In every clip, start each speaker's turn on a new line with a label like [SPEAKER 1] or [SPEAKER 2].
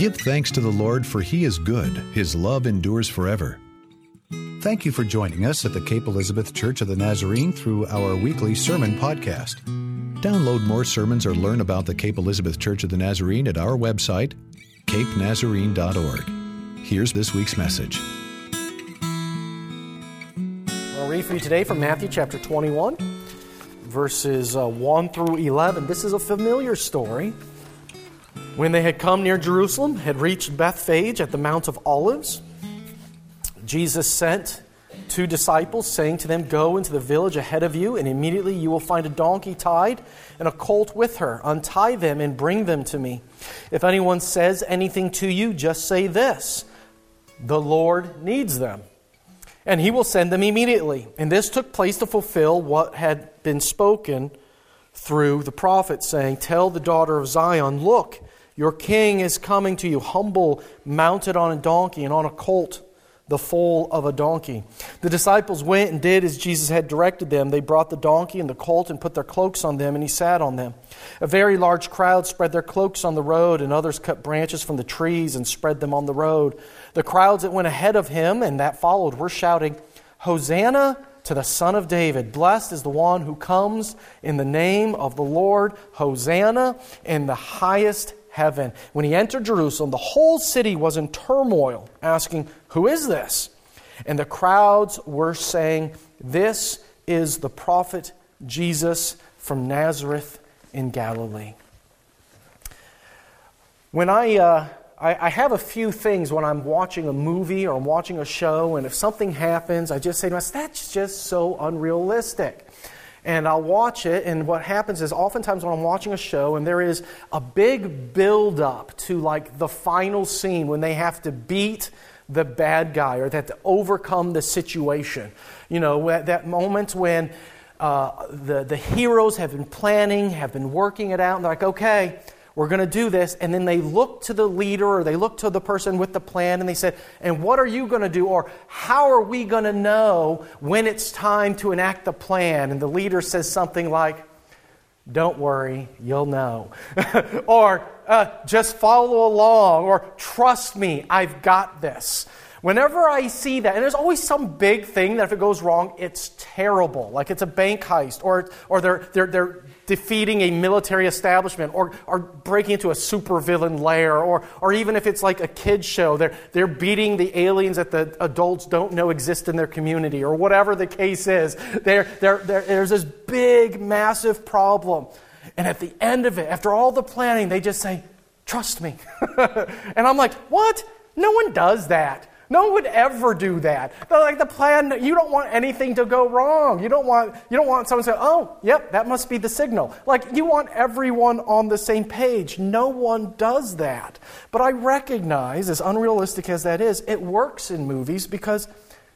[SPEAKER 1] Give thanks to the Lord, for he is good. His love endures forever.
[SPEAKER 2] Thank you for joining us at the Cape Elizabeth Church of the Nazarene through our weekly sermon podcast.
[SPEAKER 1] Download more sermons or learn about the Cape Elizabeth Church of the Nazarene at our website, capenazarene.org. Here's this week's message.
[SPEAKER 3] I'll read for you today from Matthew chapter 21, verses uh, 1 through 11. This is a familiar story. When they had come near Jerusalem, had reached Bethphage at the Mount of Olives, Jesus sent two disciples, saying to them, Go into the village ahead of you, and immediately you will find a donkey tied and a colt with her. Untie them and bring them to me. If anyone says anything to you, just say this The Lord needs them, and he will send them immediately. And this took place to fulfill what had been spoken through the prophet, saying, Tell the daughter of Zion, Look, your king is coming to you, humble, mounted on a donkey and on a colt the foal of a donkey. The disciples went and did as Jesus had directed them. They brought the donkey and the colt and put their cloaks on them, and he sat on them. A very large crowd spread their cloaks on the road, and others cut branches from the trees and spread them on the road. The crowds that went ahead of him and that followed were shouting, Hosanna to the Son of David. Blessed is the one who comes in the name of the Lord. Hosanna in the highest heaven. When he entered Jerusalem, the whole city was in turmoil, asking, Who is this? And the crowds were saying, This is the prophet Jesus from Nazareth in Galilee. When I, uh, I, I, have a few things when I'm watching a movie or I'm watching a show, and if something happens, I just say to myself, That's just so unrealistic and I'll watch it. And what happens is, oftentimes when I'm watching a show, and there is a big build up to like the final scene when they have to beat the bad guy or that to overcome the situation. You know, that moment when uh, the, the heroes have been planning, have been working it out, and they're like, okay, we're going to do this. And then they look to the leader or they look to the person with the plan and they said, And what are you going to do? Or how are we going to know when it's time to enact the plan? And the leader says something like, Don't worry, you'll know. or uh, just follow along. Or trust me, I've got this. Whenever I see that, and there's always some big thing that if it goes wrong, it's terrible. Like it's a bank heist, or, or they're, they're, they're defeating a military establishment, or, or breaking into a supervillain lair, or, or even if it's like a kid's show, they're, they're beating the aliens that the adults don't know exist in their community, or whatever the case is. They're, they're, they're, there's this big, massive problem. And at the end of it, after all the planning, they just say, Trust me. and I'm like, What? No one does that. No one would ever do that. But like the plan, you don't want anything to go wrong. You don't want you don't want someone to say, "Oh, yep, that must be the signal." Like you want everyone on the same page. No one does that. But I recognize, as unrealistic as that is, it works in movies because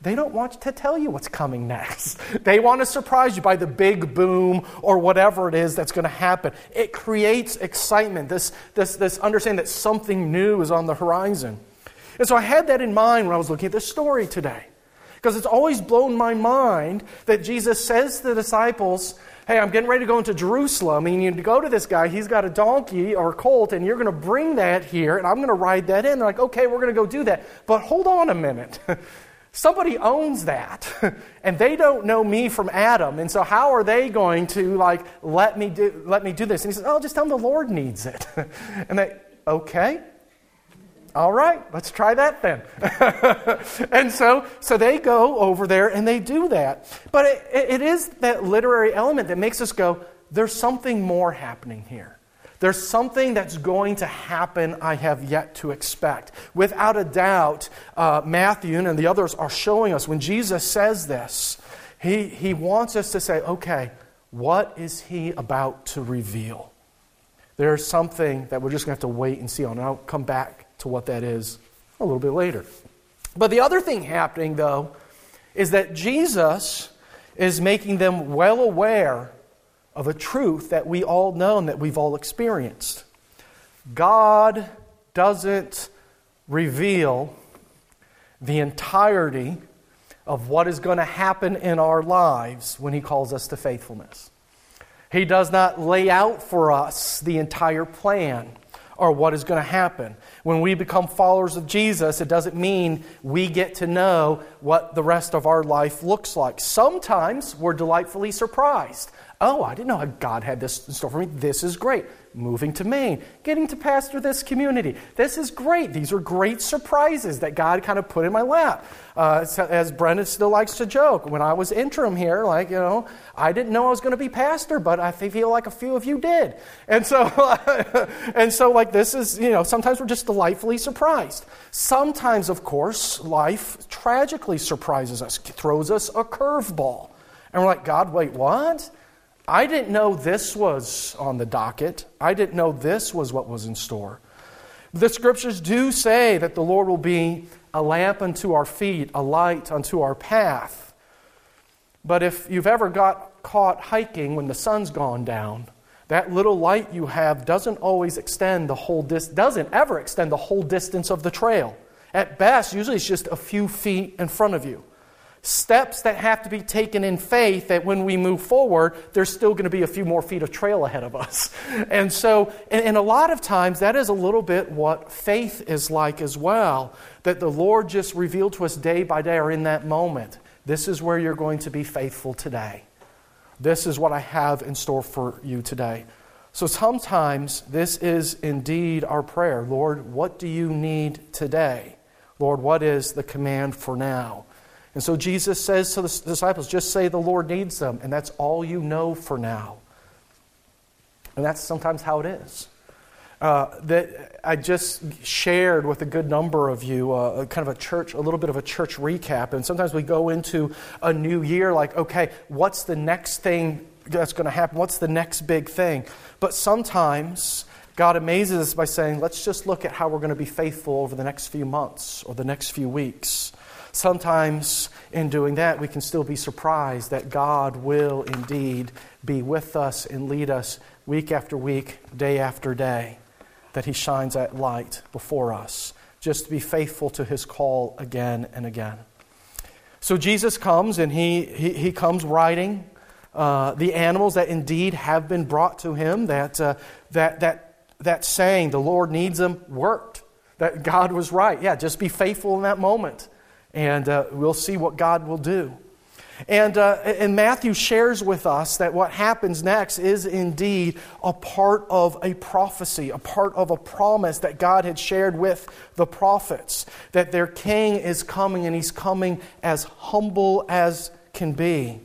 [SPEAKER 3] they don't want to tell you what's coming next. They want to surprise you by the big boom or whatever it is that's going to happen. It creates excitement, this, this, this understanding that something new is on the horizon. And so I had that in mind when I was looking at this story today. Because it's always blown my mind that Jesus says to the disciples, Hey, I'm getting ready to go into Jerusalem, and you need to go to this guy. He's got a donkey or a colt, and you're going to bring that here, and I'm going to ride that in. They're like, Okay, we're going to go do that. But hold on a minute. Somebody owns that, and they don't know me from Adam. And so, how are they going to like let me do let me do this? And he says, "Oh, just tell them the Lord needs it." and they, okay, all right, let's try that then. and so, so they go over there and they do that. But it, it is that literary element that makes us go, there's something more happening here. There's something that's going to happen I have yet to expect. Without a doubt, uh, Matthew and the others are showing us when Jesus says this, he, he wants us to say, okay, what is he about to reveal? There's something that we're just going to have to wait and see on. And I'll come back to what that is a little bit later. But the other thing happening, though, is that Jesus is making them well aware of a truth that we all know and that we've all experienced. God doesn't reveal the entirety of what is going to happen in our lives when He calls us to faithfulness. He does not lay out for us the entire plan or what is going to happen. When we become followers of Jesus, it doesn't mean we get to know what the rest of our life looks like. Sometimes we're delightfully surprised. Oh, I didn't know God had this in store for me. This is great. Moving to Maine, getting to pastor this community. This is great. These are great surprises that God kind of put in my lap. Uh, as Brendan still likes to joke, when I was interim here, like, you know, I didn't know I was going to be pastor, but I feel like a few of you did. And so, and so, like, this is, you know, sometimes we're just delightfully surprised. Sometimes, of course, life tragically surprises us, throws us a curveball. And we're like, God, wait, what? I didn't know this was on the docket. I didn't know this was what was in store. The scriptures do say that the Lord will be a lamp unto our feet, a light unto our path. But if you've ever got caught hiking when the sun's gone down, that little light you have doesn't always extend the whole dis- doesn't ever extend the whole distance of the trail. At best, usually it's just a few feet in front of you steps that have to be taken in faith that when we move forward, there's still going to be a few more feet of trail ahead of us. And so, and, and, a lot of times, that is a little bit what faith is like as well, that the Lord just revealed to us day by day or in that moment. This is where you're going to be faithful today. This is what I have in store for you today. So sometimes this is indeed our prayer Lord, what do you need today? Lord, what is the command for now? And so Jesus says to the disciples, just say the Lord needs them, and that's all you know for now. And that's sometimes how it is. Uh, that I just shared with a good number of you, uh, kind of a church, a little bit of a church recap. And sometimes we go into a new year like, okay, what's the next thing that's going to happen? What's the next big thing? But sometimes God amazes us by saying, let's just look at how we're going to be faithful over the next few months or the next few weeks. Sometimes in doing that, we can still be surprised that God will indeed be with us and lead us week after week, day after day, that He shines that light before us. Just to be faithful to His call again and again. So Jesus comes and He, he, he comes riding uh, the animals that indeed have been brought to Him, that, uh, that, that, that saying, the Lord needs them, worked. That God was right. Yeah, just be faithful in that moment and uh, we'll see what God will do. And, uh, and Matthew shares with us that what happens next is indeed a part of a prophecy, a part of a promise that God had shared with the prophets that their king is coming and he's coming as humble as can be,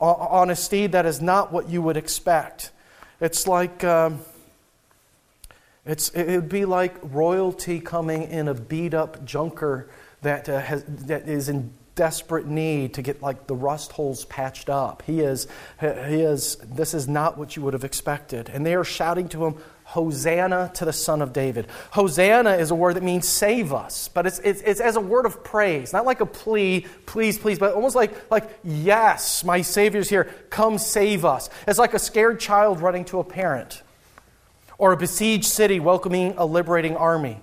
[SPEAKER 3] on a steed that is not what you would expect. It's like. Um, it's, it would be like royalty coming in a beat up junker that, uh, has, that is in desperate need to get like the rust holes patched up. He is, he is, this is not what you would have expected. And they are shouting to him, Hosanna to the Son of David. Hosanna is a word that means save us, but it's, it's, it's, as a word of praise, not like a plea, please, please, but almost like, like, yes, my Savior's here, come save us. It's like a scared child running to a parent, or a besieged city welcoming a liberating army,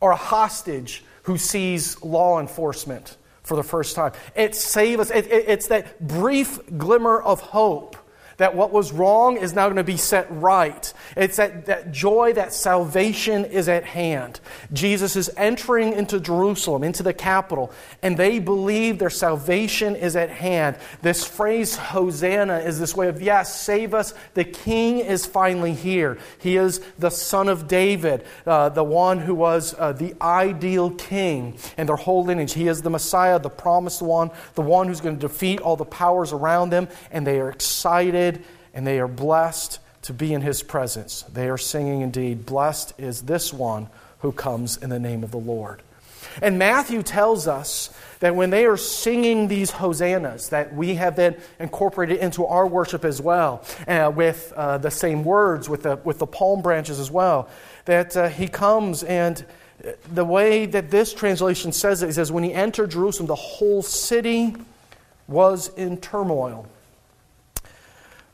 [SPEAKER 3] or a hostage who sees law enforcement for the first time. It saves us. It, it, it's that brief glimmer of hope that what was wrong is now going to be set right. It's that, that joy that salvation is at hand. Jesus is entering into Jerusalem, into the capital, and they believe their salvation is at hand. This phrase, Hosanna, is this way of, yes, save us. The king is finally here. He is the son of David, uh, the one who was uh, the ideal king in their whole lineage. He is the Messiah, the promised one, the one who's going to defeat all the powers around them, and they are excited excited and they are blessed to be in his presence. They are singing indeed, Blessed is this one who comes in the name of the Lord. And Matthew tells us that when they are singing these hosannas, that we have been incorporated into our worship as well, uh, with uh, the same words, with the, with the palm branches as well, that uh, he comes and the way that this translation says it, it says, when he entered Jerusalem, the whole city was in turmoil.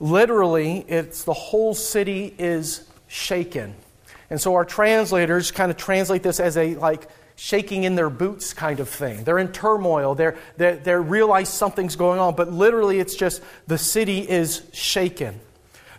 [SPEAKER 3] Literally, it's the whole city is shaken. And so our translators kind of translate this as a like shaking in their boots kind of thing. They're in turmoil. They're, they they realize something's going on, but literally it's just the city is shaken.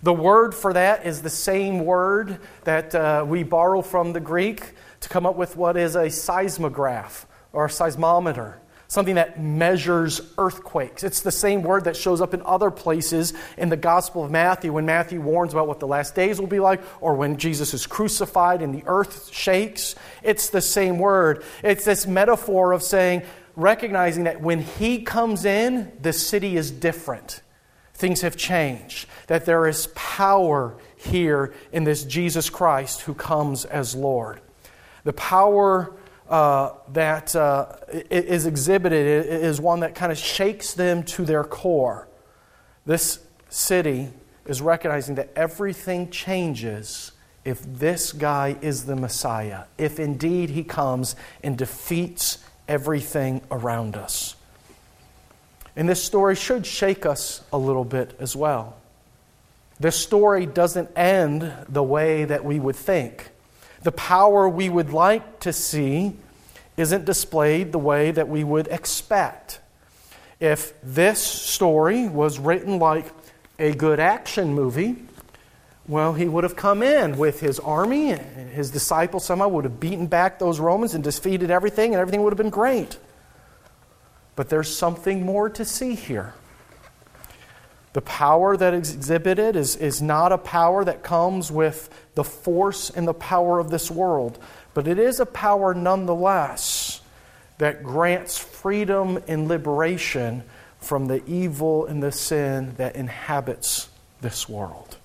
[SPEAKER 3] The word for that is the same word that uh, we borrow from the Greek to come up with what is a seismograph or a seismometer, something that measures earthquakes. It's the same word that shows up in other places in the Gospel of Matthew when Matthew warns about what the last days will be like, or when Jesus is crucified and the earth shakes. It's the same word. It's this metaphor of saying, recognizing that when he comes in, the city is different. Things have changed. That there is power here in this Jesus Christ who comes as Lord. The power uh, that uh, is exhibited is one that kind of shakes them to their core. This city is recognizing that everything changes if this guy is the Messiah, if indeed he comes and defeats everything around us. And this story should shake us a little bit as well. This story doesn't end the way that we would think. The power we would like to see isn't displayed the way that we would expect. If this story was written like a good action movie, well, he would have come in with his army, and his disciples somehow would have beaten back those Romans and defeated everything, and everything would have been great. But there's something more to see here. The power that is exhibited is, is not a power that comes with the force and the power of this world, but it is a power nonetheless that grants freedom and liberation from the evil and the sin that inhabits this world.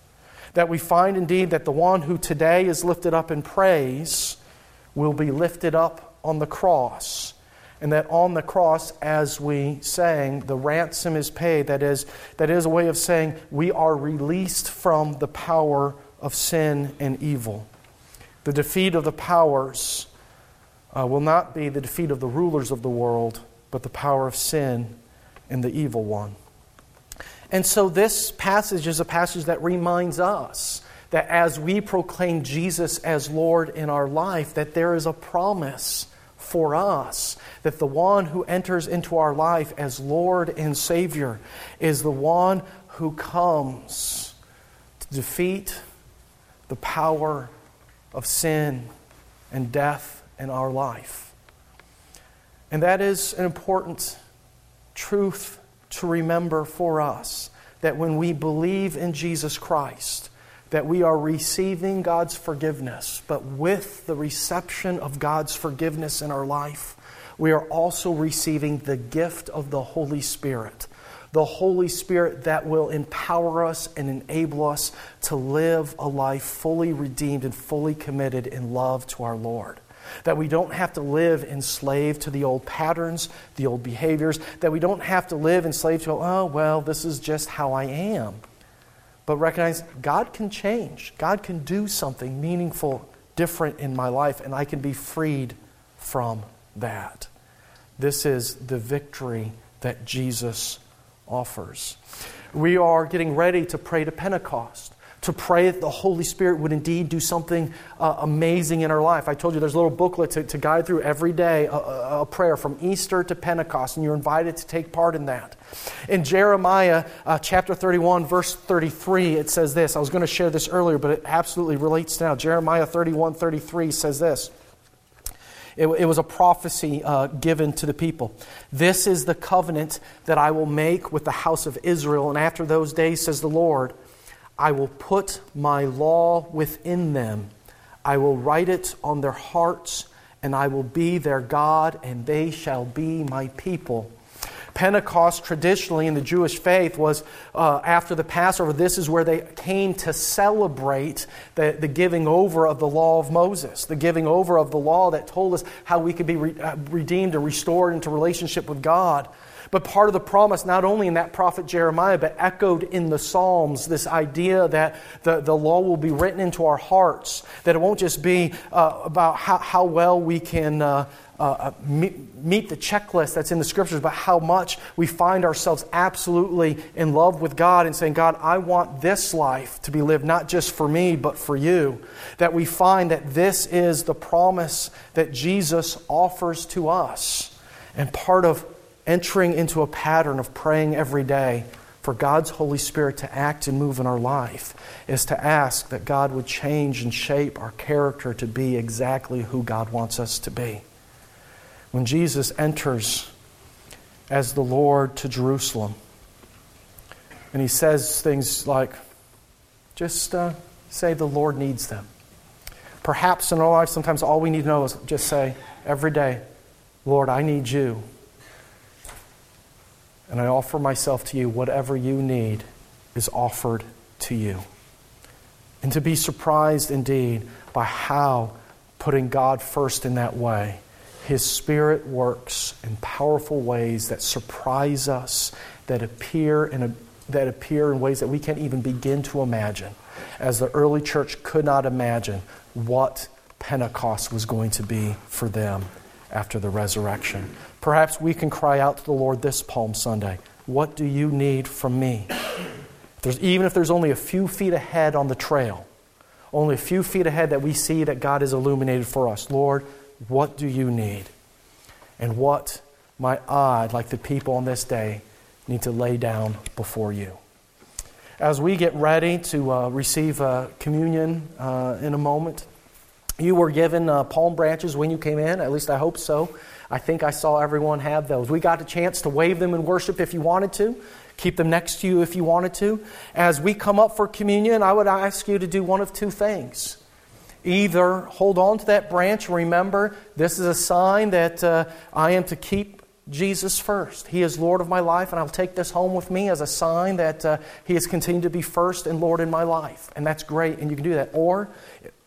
[SPEAKER 3] That we find indeed that the one who today is lifted up in praise will be lifted up on the cross and that on the cross, as we sang, the ransom is paid. That is, that is a way of saying we are released from the power of sin and evil. The defeat of the powers uh, will not be the defeat of the rulers of the world, but the power of sin and the evil one. And so, this passage is a passage that reminds us that as we proclaim Jesus as Lord in our life, that there is a promise for us that the one who enters into our life as Lord and Savior is the one who comes to defeat the power of sin and death in our life. And that is an important truth to remember for us that when we believe in Jesus Christ, that we are receiving God's forgiveness, but with the reception of God's forgiveness in our life, we are also receiving the gift of the Holy Spirit. The Holy Spirit that will empower us and enable us to live a life fully redeemed and fully committed in love to our Lord. That we don't have to live enslaved to the old patterns, the old behaviors, that we don't have to live enslaved to, oh, well, this is just how I am but recognize God can change. God can do something meaningful, different in my life, and I can be freed from that. This is the victory that Jesus offers. We are getting ready to pray to Pentecost to pray that the Holy Spirit would indeed do something uh, amazing in our life. I told you there's a little booklet to, to guide through every day a, a, prayer from Easter to Pentecost, and you're invited to take part in that. In Jeremiah uh, chapter 31, verse 33, it says this. I was going to share this earlier, but it absolutely relates now. Jeremiah 31, 33 says this. It, it was a prophecy uh, given to the people. This is the covenant that I will make with the house of Israel, and after those days, says the Lord. I will put my law within them. I will write it on their hearts, and I will be their God, and they shall be my people. Pentecost, traditionally in the Jewish faith, was uh, after the Passover. This is where they came to celebrate the, the giving over of the law of Moses, the giving over of the law that told us how we could be re- uh, redeemed and restored into relationship with God. But part of the promise, not only in that prophet Jeremiah, but echoed in the Psalms, this idea that the, the law will be written into our hearts, that it won't just be uh, about how, how well we can. Uh, uh, meet, meet, the checklist that's in the scriptures, but how much we find ourselves absolutely in love with God and saying, God, I want this life to be lived not just for me, but for you. That we find that this is the promise that Jesus offers to us. And part of entering into a pattern of praying every day for God's Holy Spirit to act and move in our life is to ask that God would change and shape our character to be exactly who God wants us to be. When Jesus enters as the Lord to Jerusalem, and he says things like, just uh, say the Lord needs them. Perhaps in our lives, sometimes all we need to know is just say every day, Lord, I need you. And I offer myself to you. Whatever you need is offered to you. And to be surprised indeed by how putting God first in that way, His Spirit works in powerful ways that surprise us, that appear in, a, that appear in ways that we can't even begin to imagine. As the early church could not imagine what Pentecost was going to be for them after the resurrection. Perhaps we can cry out to the Lord this Palm Sunday What do you need from me? There's, even if there's only a few feet ahead on the trail, only a few feet ahead that we see that God has illuminated for us, Lord, what do you need? And what might I, like the people on this day, need to lay down before you? As we get ready to uh, receive uh, communion uh, in a moment, you were given uh, palm branches when you came in, at least I hope so. I think I saw everyone have those. We got a chance to wave them in worship if you wanted to, keep them next to you if you wanted to. As we come up for communion, I would ask you to do one of two things. Either hold on to that branch, remember this is a sign that uh, I am to keep Jesus first. He is Lord of my life, and I'll take this home with me as a sign that uh, He has continued to be first and Lord in my life. And that's great, and you can do that. Or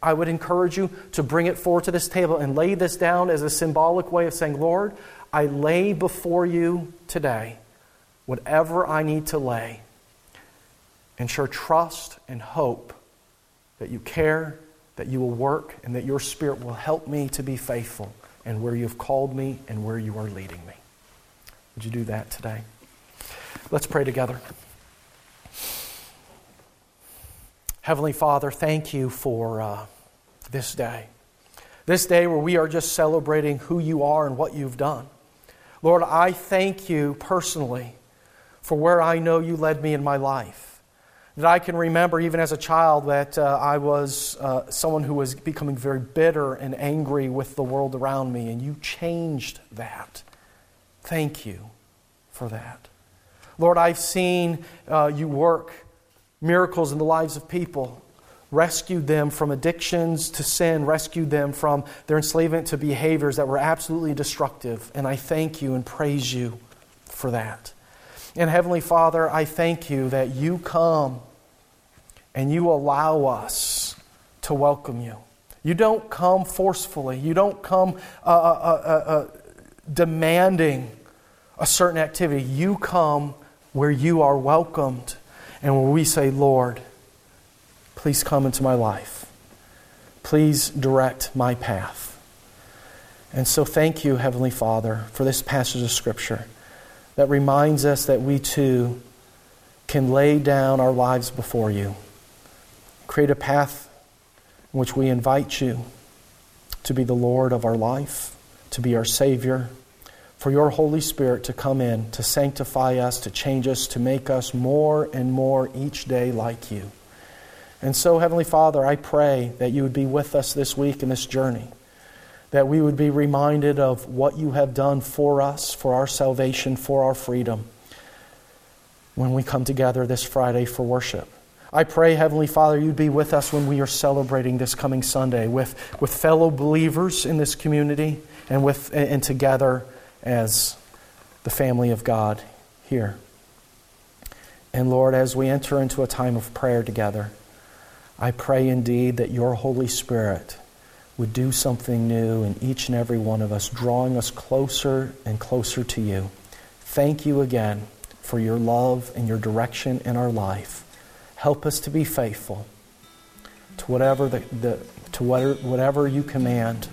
[SPEAKER 3] I would encourage you to bring it forward to this table and lay this down as a symbolic way of saying, Lord, I lay before you today whatever I need to lay and sure trust and hope that you care, that you will work, and that your Spirit will help me to be faithful and where you've called me and where you are leading me. Would you do that today? Let's pray together. Heavenly Father, thank you for uh, this day. This day where we are just celebrating who you are and what you've done. Lord, I thank you personally for where I know you led me in my life. That I can remember, even as a child, that uh, I was uh, someone who was becoming very bitter and angry with the world around me, and you changed that. Thank you for that. Lord, I've seen uh, you work miracles in the lives of people, rescued them from addictions to sin, rescued them from their enslavement to behaviors that were absolutely destructive. And I thank you and praise you for that. And Heavenly Father, I thank you that you come and you allow us to welcome you. You don't come forcefully, you don't come uh, uh, uh, uh demanding a certain activity. You come where you are welcomed and where we say, Lord, please come into my life. Please direct my path. And so, thank you, Heavenly Father, for this passage of Scripture that reminds us that we too can lay down our lives before you, create a path in which we invite you to be the Lord of our life, to be our Savior, for your Holy Spirit to come in, to sanctify us, to change us, to make us more and more each day like you. And so, Heavenly Father, I pray that you would be with us this week in this journey, that we would be reminded of what you have done for us, for our salvation, for our freedom, when we come together this Friday for worship. I pray, Heavenly Father, you'd be with us when we are celebrating this coming Sunday with, with fellow believers in this community and, with, and together as the family of God here. And Lord, as we enter into a time of prayer together, I pray indeed that your Holy Spirit would do something new in each and every one of us, drawing us closer and closer to you. Thank you again for your love and your direction in our life. Help us to be faithful to whatever, the, the, to whatever, whatever you command,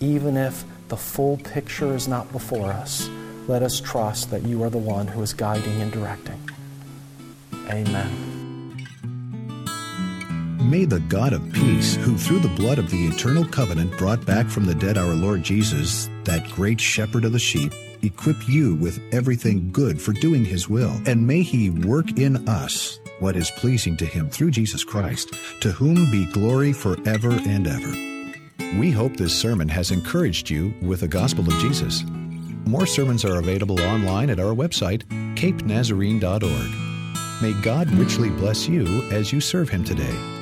[SPEAKER 3] even if the full picture is not before us, let us trust that you are the one who is guiding and directing. Amen.
[SPEAKER 1] May the God of peace, who through the blood of the eternal covenant brought back from the dead our Lord Jesus, that great shepherd of the sheep,
[SPEAKER 2] equip you with everything good for doing His will, and may He work in us what is pleasing to Him through Jesus Christ, to whom be glory forever and ever.
[SPEAKER 1] We hope this sermon has encouraged you with the gospel of Jesus. More sermons are available online at our website, capenazarene.org. May God richly bless you as you serve Him today.